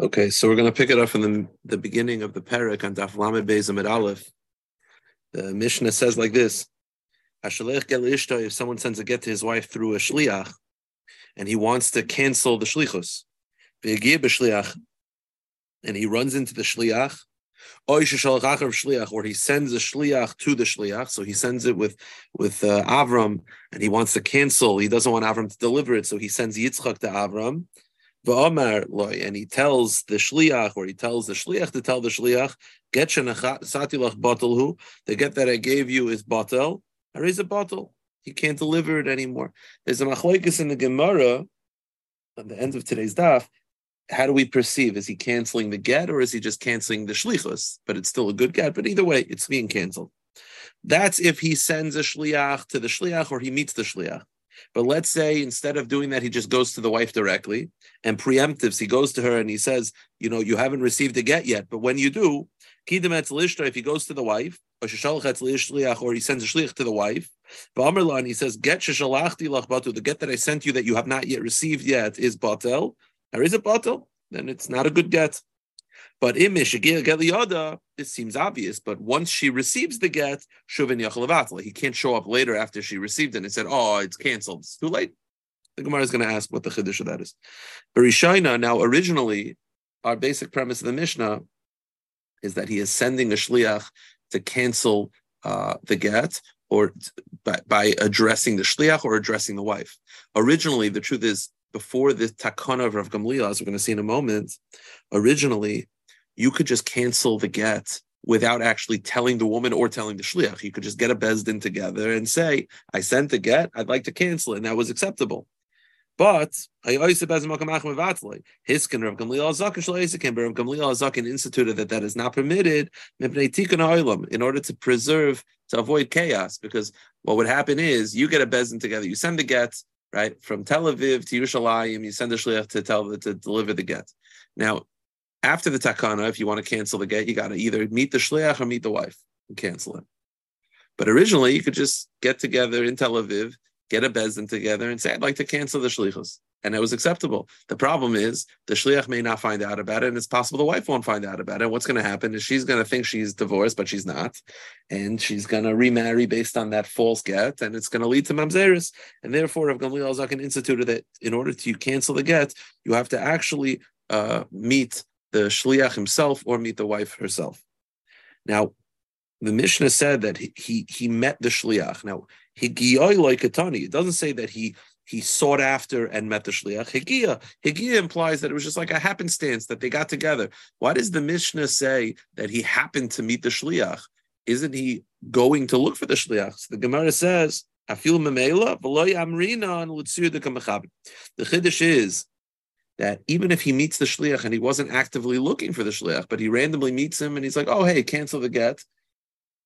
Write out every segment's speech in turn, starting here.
Okay, so we're going to pick it up from the, the beginning of the parak on Daf Lamed Beis Amud Aleph. The Mishnah says like this: If someone sends a get to his wife through a shliach, and he wants to cancel the shlichus, and he runs into the shliach, or he sends a shliach to the shliach, so he sends it with with uh, Avram, and he wants to cancel. He doesn't want Avram to deliver it, so he sends Yitzchak to Avram and he tells the shliach, or he tells the shliach to tell the shliach, get satilach batalhu, the get that I gave you is batal, I raise a bottle. He can't deliver it anymore. There's a machlokes in the Gemara at the end of today's daf. How do we perceive? Is he canceling the get or is he just canceling the shlichus? But it's still a good get. But either way, it's being canceled. That's if he sends a shliach to the shliach or he meets the shliach. But let's say instead of doing that, he just goes to the wife directly and preemptives. He goes to her and he says, you know, you haven't received a get yet, but when you do, if he goes to the wife, or he sends a shliach to the wife, and he says, get the get that I sent you that you have not yet received yet is batel. Or is it batel? Then it's not a good get. But imish get this seems obvious. But once she receives the get, shuvin yachalavatla. He can't show up later after she received it and said, "Oh, it's canceled. It's too late." The Gemara is going to ask what the chiddush of that is. Berishaina. Now, originally, our basic premise of the Mishnah is that he is sending a shliach to cancel uh, the get, or by, by, addressing the shliach or addressing the wife. Originally, the truth is, before the takana of Rav Gamliel, as we're going to see in a moment, originally you could just cancel the get without actually telling the woman or telling the shliach. You could just get a bezdin together and say, "I sent the get. I'd like to cancel it," and that was acceptable. But Hiskin Rav Gamliel Zakin Shleisakin, Rav Gamliel Zakin instituted that that is not permitted in order to preserve to avoid chaos. Because what would happen is you get a bezin together, you send the get right from Tel Aviv to Yerushalayim, you send the shliach to tell to deliver the get. Now after the takana, if you want to cancel the get, you got to either meet the shliach or meet the wife and cancel it. But originally, you could just get together in Tel Aviv, get a bezdin together, and say, "I'd like to cancel the shlichus," and it was acceptable. The problem is the shliach may not find out about it, and it's possible the wife won't find out about it. What's going to happen is she's going to think she's divorced, but she's not, and she's going to remarry based on that false get, and it's going to lead to mamzeris. And therefore, Rav Gamliel Zakin instituted that in order to cancel the get, you have to actually uh, meet the shliach himself or meet the wife herself. Now, the Mishnah said that he he, he met the shliach. Now, higiyoy loikatani. It doesn't say that he he sought after and met the shliach. Higia higia implies that it was just like a happenstance that they got together. Why does the Mishnah say that he happened to meet the shliach? Isn't he going to look for the shliach? So the Gemara says. The chiddush is that even if he meets the shliach and he wasn't actively looking for the shliach, but he randomly meets him and he's like, "Oh, hey, cancel the get,"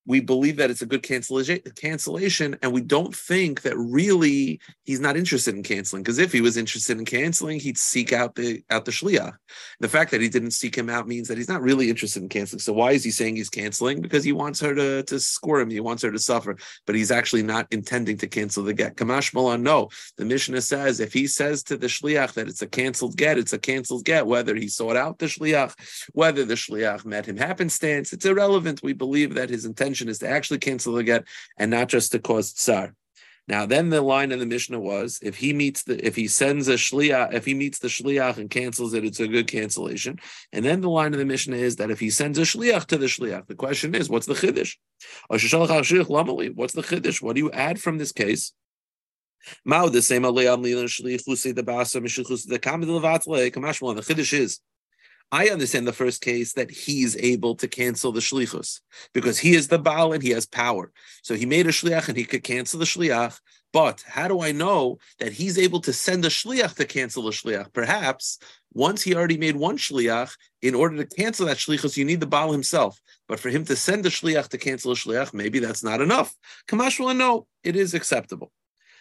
we believe that it's a good cancellation, and we don't think that really he's not interested in canceling. Because if he was interested in canceling, he'd seek out the out the shliach. The fact that he didn't seek him out means that he's not really interested in canceling. So why is he saying he's canceling? Because he wants her to to score him. He wants her to suffer, but he's actually not intending to cancel the get. Kamash Malan, no. The Mishnah says if he says to the shliach that it's a canceled get, it's a canceled get. Whether he sought out the shliach, whether the shliach met him happenstance, it's irrelevant. We believe that his intention intention is to actually cancel the get and not just to cause tsar. Now, then the line in the Mishnah was if he meets the if he sends a shliach, if he meets the shliach and cancels it, it's a good cancellation. And then the line of the Mishnah is that if he sends a shliach to the shliach, the question is, what's the chiddush? What's the chiddush? What do you add from this case? The chiddush is I understand the first case that he's able to cancel the shlichus because he is the Baal and he has power. So he made a shliach and he could cancel the shliach. But how do I know that he's able to send a shliach to cancel the shliach? Perhaps once he already made one shliach, in order to cancel that shlichus, you need the Baal himself. But for him to send the shliach to cancel a shliach, maybe that's not enough. Kamashwala, no, it is acceptable.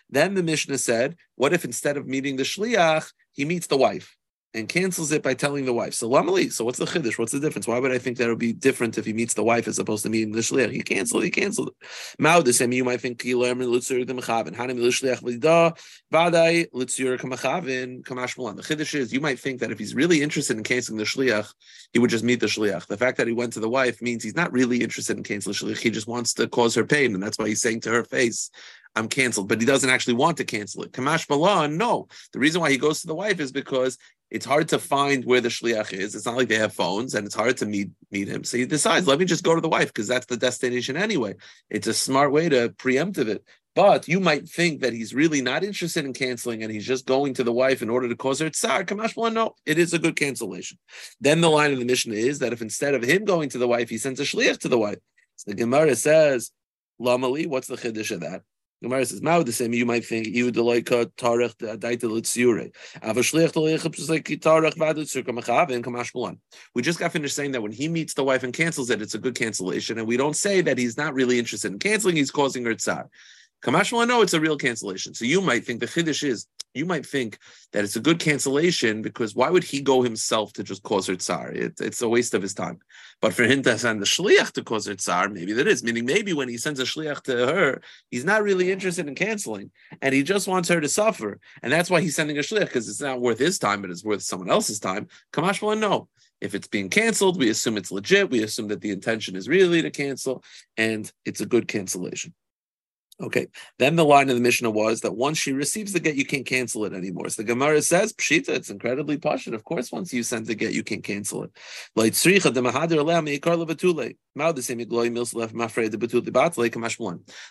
Then the Mishnah said, what if instead of meeting the shliach, he meets the wife? And cancels it by telling the wife. So lamali. So what's the chiddush? What's the difference? Why would I think that would be different if he meets the wife as opposed to meeting the shliach? He canceled. He canceled. Mao the same. You might think learned lutzur the mechavin. Hanim l'shliach v'da vaday lutzur kamachavin kamash malan. The chiddush is you might think that if he's really interested in canceling the shliach, he would just meet the shliach. The fact that he went to the wife means he's not really interested in canceling the shliach. He just wants to cause her pain, and that's why he's saying to her face, I'm canceled, but he doesn't actually want to cancel it. Kamash Malan, no. The reason why he goes to the wife is because it's hard to find where the shliach is. It's not like they have phones, and it's hard to meet meet him. So he decides, let me just go to the wife because that's the destination anyway. It's a smart way to preemptive it. But you might think that he's really not interested in canceling and he's just going to the wife in order to cause her tsar. Kamash no, it is a good cancellation. Then the line of the mission is that if instead of him going to the wife, he sends a shliach to the wife. So the Gemara says, Lamali, what's the chiddush of that? Gemara says, "Mao the same." You might think you the like tarech daita litzure. Avashliach the like tarech vadutzur kamachav and kamash malan. We just got finished saying that when he meets the wife and cancels it, it's a good cancellation, and we don't say that he's not really interested in canceling; he's causing her tsar. Kamash no, it's a real cancellation. So you might think the chiddush is you might think that it's a good cancellation because why would he go himself to just cause her tsar? It, it's a waste of his time. But for him to send the shliach to cause her tsar, maybe that is. Meaning maybe when he sends a shliach to her, he's not really interested in canceling, and he just wants her to suffer, and that's why he's sending a shliach because it's not worth his time, but it's worth someone else's time. Kamash no. If it's being canceled, we assume it's legit. We assume that the intention is really to cancel, and it's a good cancellation. Okay. Then the line of the Mishnah was that once she receives the get, you can't cancel it anymore. So the Gemara says, Pshita, it's incredibly pashut. Of course, once you send the get, you can't cancel it. Like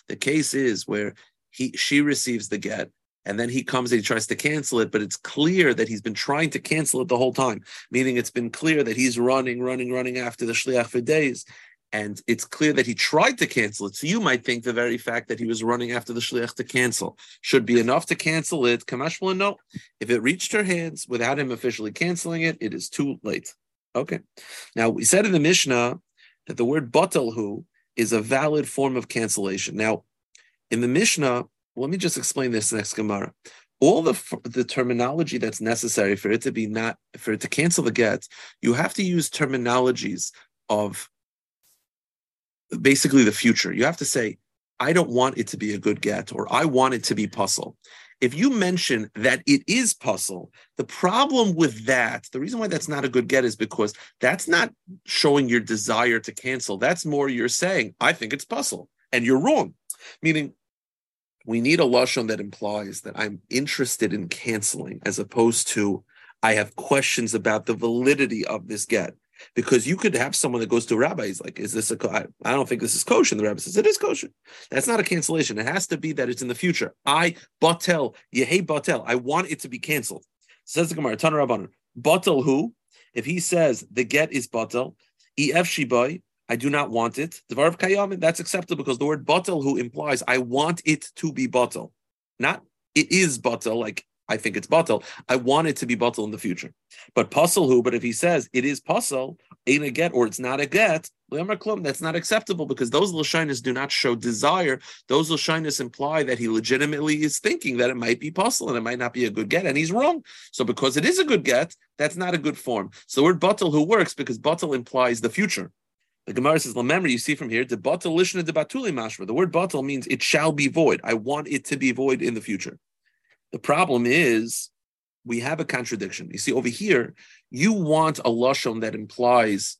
The case is where he she receives the get, and then he comes and he tries to cancel it, but it's clear that he's been trying to cancel it the whole time. Meaning, it's been clear that he's running, running, running after the shliach for days, and it's clear that he tried to cancel it. So you might think the very fact that he was running after the shliach to cancel should be enough to cancel it. Kamashma, no. If it reached her hands without him officially canceling it, it is too late. Okay. Now we said in the Mishnah that the word batalhu is a valid form of cancellation. Now, in the Mishnah, let me just explain this next Gemara. All the the terminology that's necessary for it to be not for it to cancel the get, you have to use terminologies of basically the future. You have to say, I don't want it to be a good get, or I want it to be puzzle. If you mention that it is puzzle, the problem with that, the reason why that's not a good get is because that's not showing your desire to cancel. That's more you're saying, I think it's puzzle, and you're wrong. Meaning, we need a lashon that implies that I'm interested in canceling, as opposed to I have questions about the validity of this get because you could have someone that goes to a rabbi. He's like, "Is this a? I, I don't think this is kosher." And the rabbi says, "It is kosher." That's not a cancellation. It has to be that it's in the future. I batel yehe batel. I want it to be canceled. Says the Gemara, Tana Rabbanon, batel who? If he says the get is batel, ef shibai. I do not want it. Devar of kayamin. That's acceptable because the word batel who implies I want it to be batel, not it is batel like I think it's batel. I want it to be batel in the future. But puzzle who, but if he says it is puzzle, ain't a get or it's not a get, that's not acceptable because those lashinas do not show desire. Those lashinas imply that he legitimately is thinking that it might be puzzle and it might not be a good get, and he's wrong. So because it is a good get, that's not a good form. So the word batel who works because batel implies the future. The Gemara says, "Remember, you see from here, the batal lishna de batuli mashra. The word batal means it shall be void. I want it to be void in the future. The problem is we have a contradiction. You see, over here, you want a lashon that implies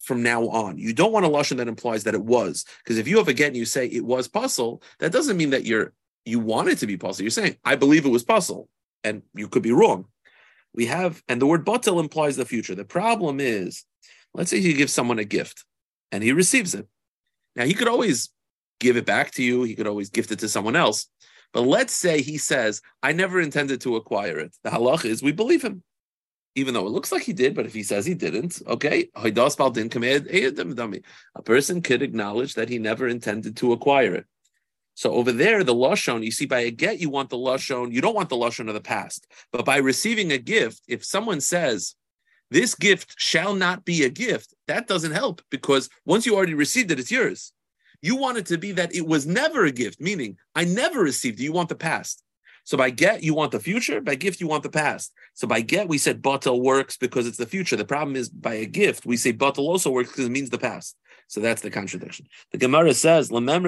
from now on. You don't want a lashon that implies that it was, because if you have again you say it was puzzle, that doesn't mean that you're you want it to be puzzle. You're saying I believe it was puzzle, and you could be wrong. We have, and the word batel implies the future. The problem is, let's say you give someone a gift, and he receives it. Now he could always give it back to you. He could always gift it to someone else. But let's say he says, I never intended to acquire it. The halach is we believe him. Even though it looks like he did, but if he says he didn't, okay, a person could acknowledge that he never intended to acquire it. So over there, the lashon, you see, by a get, you want the lashon. You don't want the lashon of the past, but by receiving a gift, if someone says, "This gift shall not be a gift," that doesn't help because once you already received it, it's yours. You want it to be that it was never a gift, meaning I never received it. You want the past. So by get, you want the future. By gift, you want the past. So by get, we said batal works because it's the future. The problem is by a gift, we say batal also works because it means the past. So that's the contradiction. The Gemara says. And some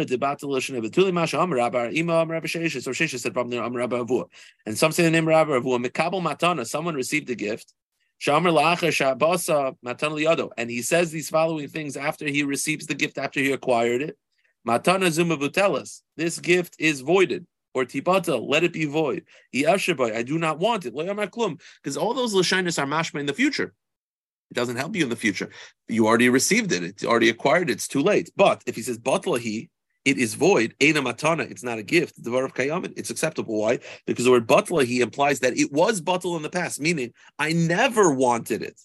say the name rabba avua mikabel matana. Someone received a gift. And he says these following things after he receives the gift after he acquired it. Matana zuma vutelas. This gift is voided or tibata, let it be void. I do not want it. Because all those lashinas are mashma in the future. It doesn't help you in the future. You already received it. It's already acquired it. It's too late. But if he says batlahi, it is void. Ena matana. It's not a gift. The of kayamin. It's acceptable. Why? Because the word batlahi implies that it was batal in the past, meaning I never wanted it.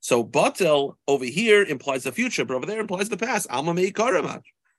So batel over here implies the future, but over there implies the past. Alma mei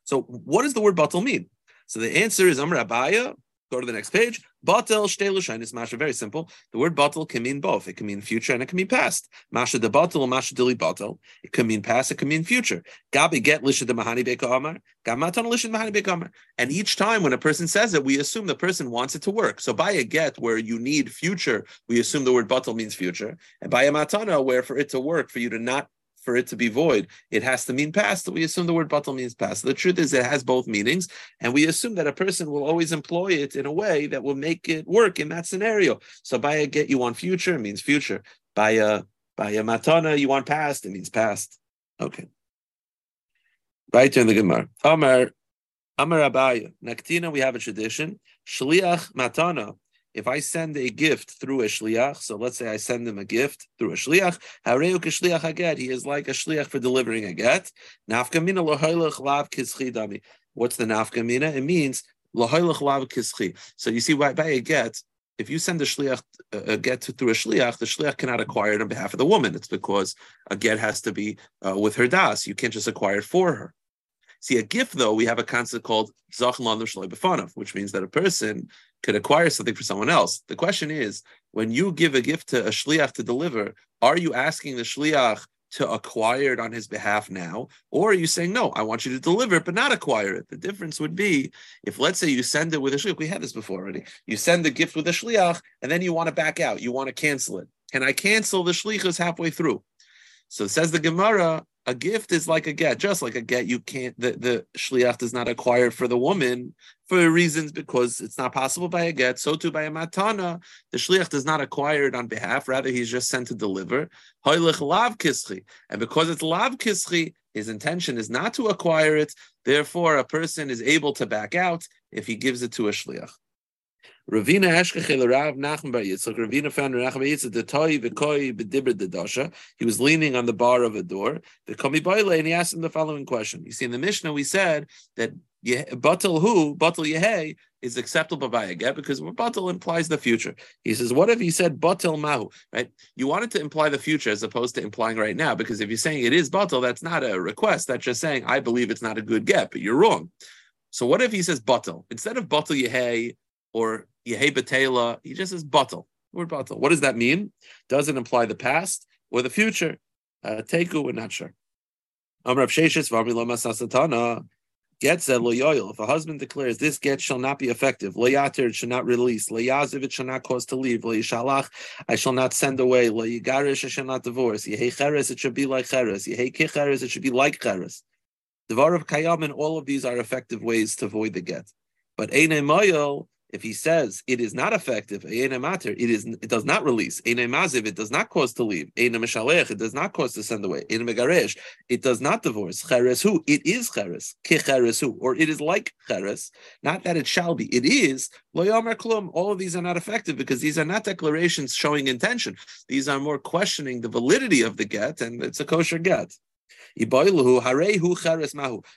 So what does the word batal mean? So the answer is Amr Abaye, Go to the next page. Batel shtelushain is masha. Very simple. The word batel can mean both. It can mean future and it can mean past. Masha de batel masha dili batel. It can mean past. It can mean future. Gabi get lisha de mahani beka amar. Gamatan lisha mahani beka amar. And each time when a person says it, we assume the person wants it to work. So by a get where you need future, we assume the word batel means future. And by a matana where for it to work, for you to not for it to be void, it has to mean past. We assume the word batal means past. The truth is, it has both meanings, and we assume that a person will always employ it in a way that will make it work in that scenario. So by a get, you want future, means future. By a by a matana, you want past, it means past. Okay. Right in the Gemara. Amar Amar Abaye. Naktina, we have a tradition. Shliach matana if I send a gift through a shliach, so let's say I send him a gift through a shliach, shliach aget, he is like a shliach for delivering a get. What's the nafkamina? It means lav kischi. So you see, by, by a get, if you send a shliach a get through a shliach, the shliach cannot acquire it on behalf of the woman. It's because a get has to be uh, with her das. You can't just acquire it for her. See, a gift, though, we have a concept called Zachan which means that a person could acquire something for someone else. The question is, when you give a gift to a shliach to deliver, are you asking the shliach to acquire it on his behalf now? Or are you saying, no, I want you to deliver it, but not acquire it? The difference would be if, let's say, you send it with a shliach, we had this before already. You send the gift with a shliach, and then you want to back out, you want to cancel it. Can I cancel the shlichus halfway through? So says the Gemara, a gift is like a get, just like a get. You can't the the shliach does not acquire for the woman for reasons because it's not possible by a get. So too by a matana, the shliach does not acquire it on behalf. Rather, he's just sent to deliver. lav kischi, and because it's lav kischi, his intention is not to acquire it. Therefore, a person is able to back out if he gives it to a shliach. Ravina Eshkechel Rav Nachman Bar Yitzchak. Ravina found Rav Bar Yitzchak the toy v'koi b'dibr the dasha. He was leaning on the bar of a door. The komi boile, and he asked him the following question. You see, in the Mishnah we said that batal who batal yehei is acceptable by a get because batal implies the future. He says, what if he said batal mahu? Right? You wanted to imply the future as opposed to implying right now because if you're saying it is batal, that's not a request. That's just saying I believe it's not a good get, but you're wrong. So what if he says batal instead of batal yehei? Or Yehe Betela, he just says batal. Word batal. What does that mean? Does it imply the past or the future? Uh, Teku, we're not sure. Amrav Sheshis, Vami Lama Sasatana, get said loyal. If a husband declares this get shall not be effective, loyatir it shall not release, loyaziv it shall not cause to leave, loyishalach I shall not send away, loyigarish I shall not divorce, yehe cheres it should be like cheres, yehe kicheres it should be like cheres. Devar of kayam and all of these are effective ways to avoid the get. But eine moyel if he says it is not effective, it is it does not release. it does not cause to leave. it does not cause to send away. it does not divorce. Who? It is cheres. Or it is like cheres. Not that it shall be. It is. All of these are not effective because these are not declarations showing intention. These are more questioning the validity of the get, and it's a kosher get.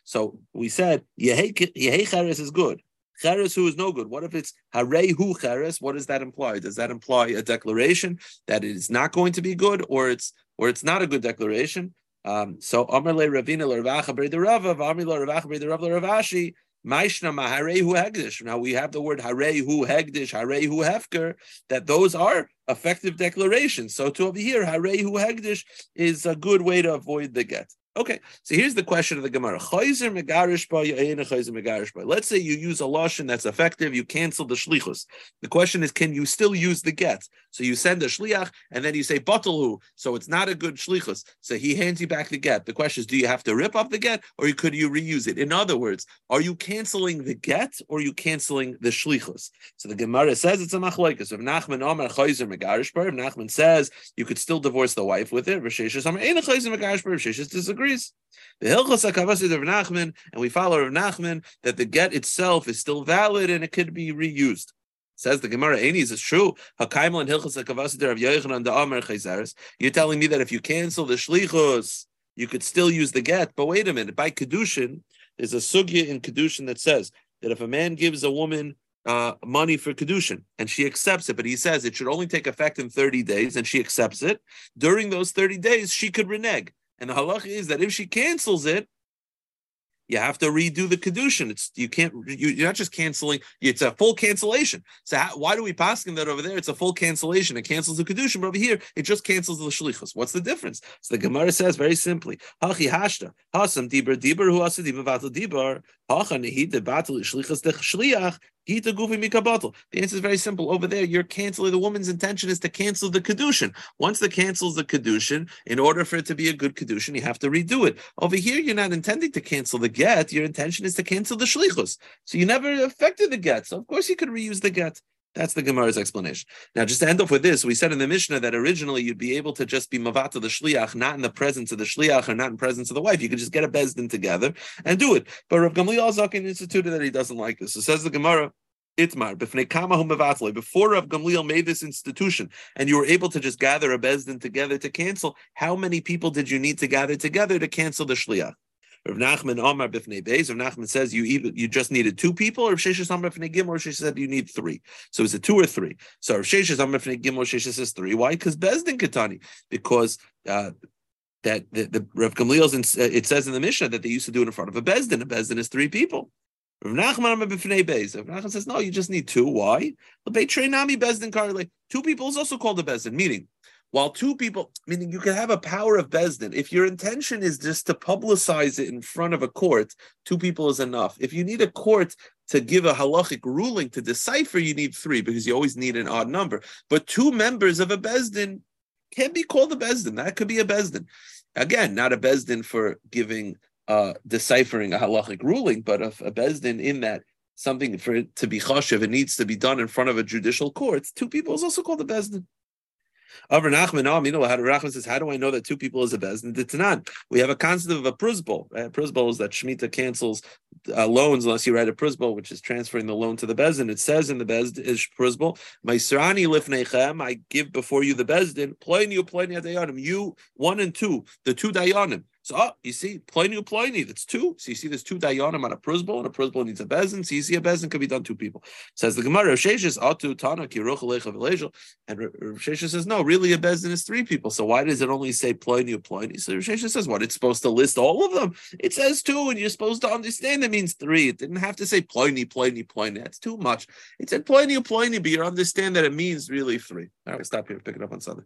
So we said Yehei Cheres is good. Cheres who is no good. What if it's Harehu Cheres? What does that imply? Does that imply a declaration that it is not going to be good, or it's or it's not a good declaration? Um, so Amar le Ravina le Ravacha bre the Rava, Amar le Ravacha bre the Rav le Ravashi. Maishna Maharehu Hegdish. Now we have the word Harehu Hegdish, Harehu Hefker, that those are effective declarations. So to over here, Harehu Hegdish is a good way to avoid the get. Okay, so here's the question of the Gemara. Let's say you use a lashon that's effective, you cancel the shlichus. The question is, can you still use the get? So you send a shliach, and then you say batalhu, so it's not a good shlichus. So he hands you back the get. The question is, do you have to rip up the get, or could you reuse it? In other words, are you canceling the get, or are you canceling the shlichus? So the Gemara says it's a machlokes. If Nachman Omer chayzer megarish if Nachman says you could still divorce the wife with it, Risheshis Omer ein chayzer megarish disagrees agrees. The Hilchos HaKavasid of Nachman, and we follow of Nachman that the get itself is still valid and it could be reused. Says the Gemara, Anis is true. Hakaimel and Hilchos HaKavasid of Yochanan the Amar Chayzaris. You're telling me that if you cancel the Shlichus, you could still use the get. But wait a minute, by Kedushin, there's a sugya in Kedushin that says that if a man gives a woman uh, money for kedushin, and she accepts it. But he says it should only take effect in 30 days, and she accepts it. During those 30 days, she could renege. And the halacha is that if she cancels it, you have to redo the kedushin. It's you can't you, are not just canceling. It's a full cancellation. So how, why do we pass that over there? It's a full cancellation. It cancels the kedushin, but over here it just cancels the shlichus. What's the difference? So the Gemara says very simply: Hachi hashta hasam diber diber hu asa diber vatal diber hacha nehid batal shlichus the shliach the answer is very simple. Over there, you're canceling. The woman's intention is to cancel the kedushin. Once the cancels the kedushin, in order for it to be a good kedushin, you have to redo it. Over here, you're not intending to cancel the get. Your intention is to cancel the shlichus. So you never affected the get. So of course you could reuse the get. That's the Gemara's explanation. Now, just to end off with this, we said in the Mishnah that originally you'd be able to just be mavata the shliach, not in the presence of the shliach or not in presence of the wife. You could just get a bezdin together and do it. But Rav Gamliel Zakin instituted that he doesn't like this. So says the Gemara, Itmar, before Rav Gamliel made this institution, and you were able to just gather a bezdin together to cancel, how many people did you need to gather together to cancel the shliach? Rav Nachman Omar Bifnei Beis. Rav Nachman says you even you just needed two people, or Rav Sheshes Omar Bifnei Gimel, or Sheshes said you need three. So is it two or three? So Rav Sheshes Omar Bifnei Gimel, Sheshes says three. Why? Because Bezdin Katani. Because uh, that the, the Rav Gamliel's in, uh, it says in the Mishnah that they used to do it in front of a Bezdin. A Bezdin is three people. Rav Nachman Omar Bifnei Beis. Rav Nachman says no, you just need two. Why? Two people is also called a Bezdin, meaning while two people, meaning you can have a power of Bezdin. If your intention is just to publicize it in front of a court, two people is enough. If you need a court to give a halachic ruling to decipher, you need three because you always need an odd number. But two members of a Bezdin can be called a Bezdin. That could be a Bezdin. Again, not a Bezdin for giving, uh, deciphering a halachic ruling, but a, a Bezdin in that something for it to be chashiv, it needs to be done in front of a judicial court. Two people is also called a Bezdin. Over Nachman, no, you know how Nachman says, how do I know that two people is a bez? And It's not. We have a concept of a prusbol. Right? Prusbol is that Shemitah cancels uh, loans unless you write a prusbol, which is transferring the loan to the bezdin. It says in the bezdin is prusbol, my sirani lifnechem, I give before you the bezdin, ploini uploini dayanim. You one and two, the two dayanim. So oh, you see, Pliny Pliny, that's two. So you see there's two dayanim on a prusbol, and a prusbol needs a bezin. So you see a bezin could be done two people. Says the Gemara, Sheshes atu oh, tana kiruch And Sheshes says, no, really a bezin is three people. So why does it only say Pliny Pliny? So Sheshes says, what? It's supposed to list all of them. It says two, and you're supposed to understand it means three. It didn't have to say Pliny, Pliny, Pliny. That's too much. It said Pliny Pliny, but you understand that it means really three. All right, stop here, pick it up on Sunday.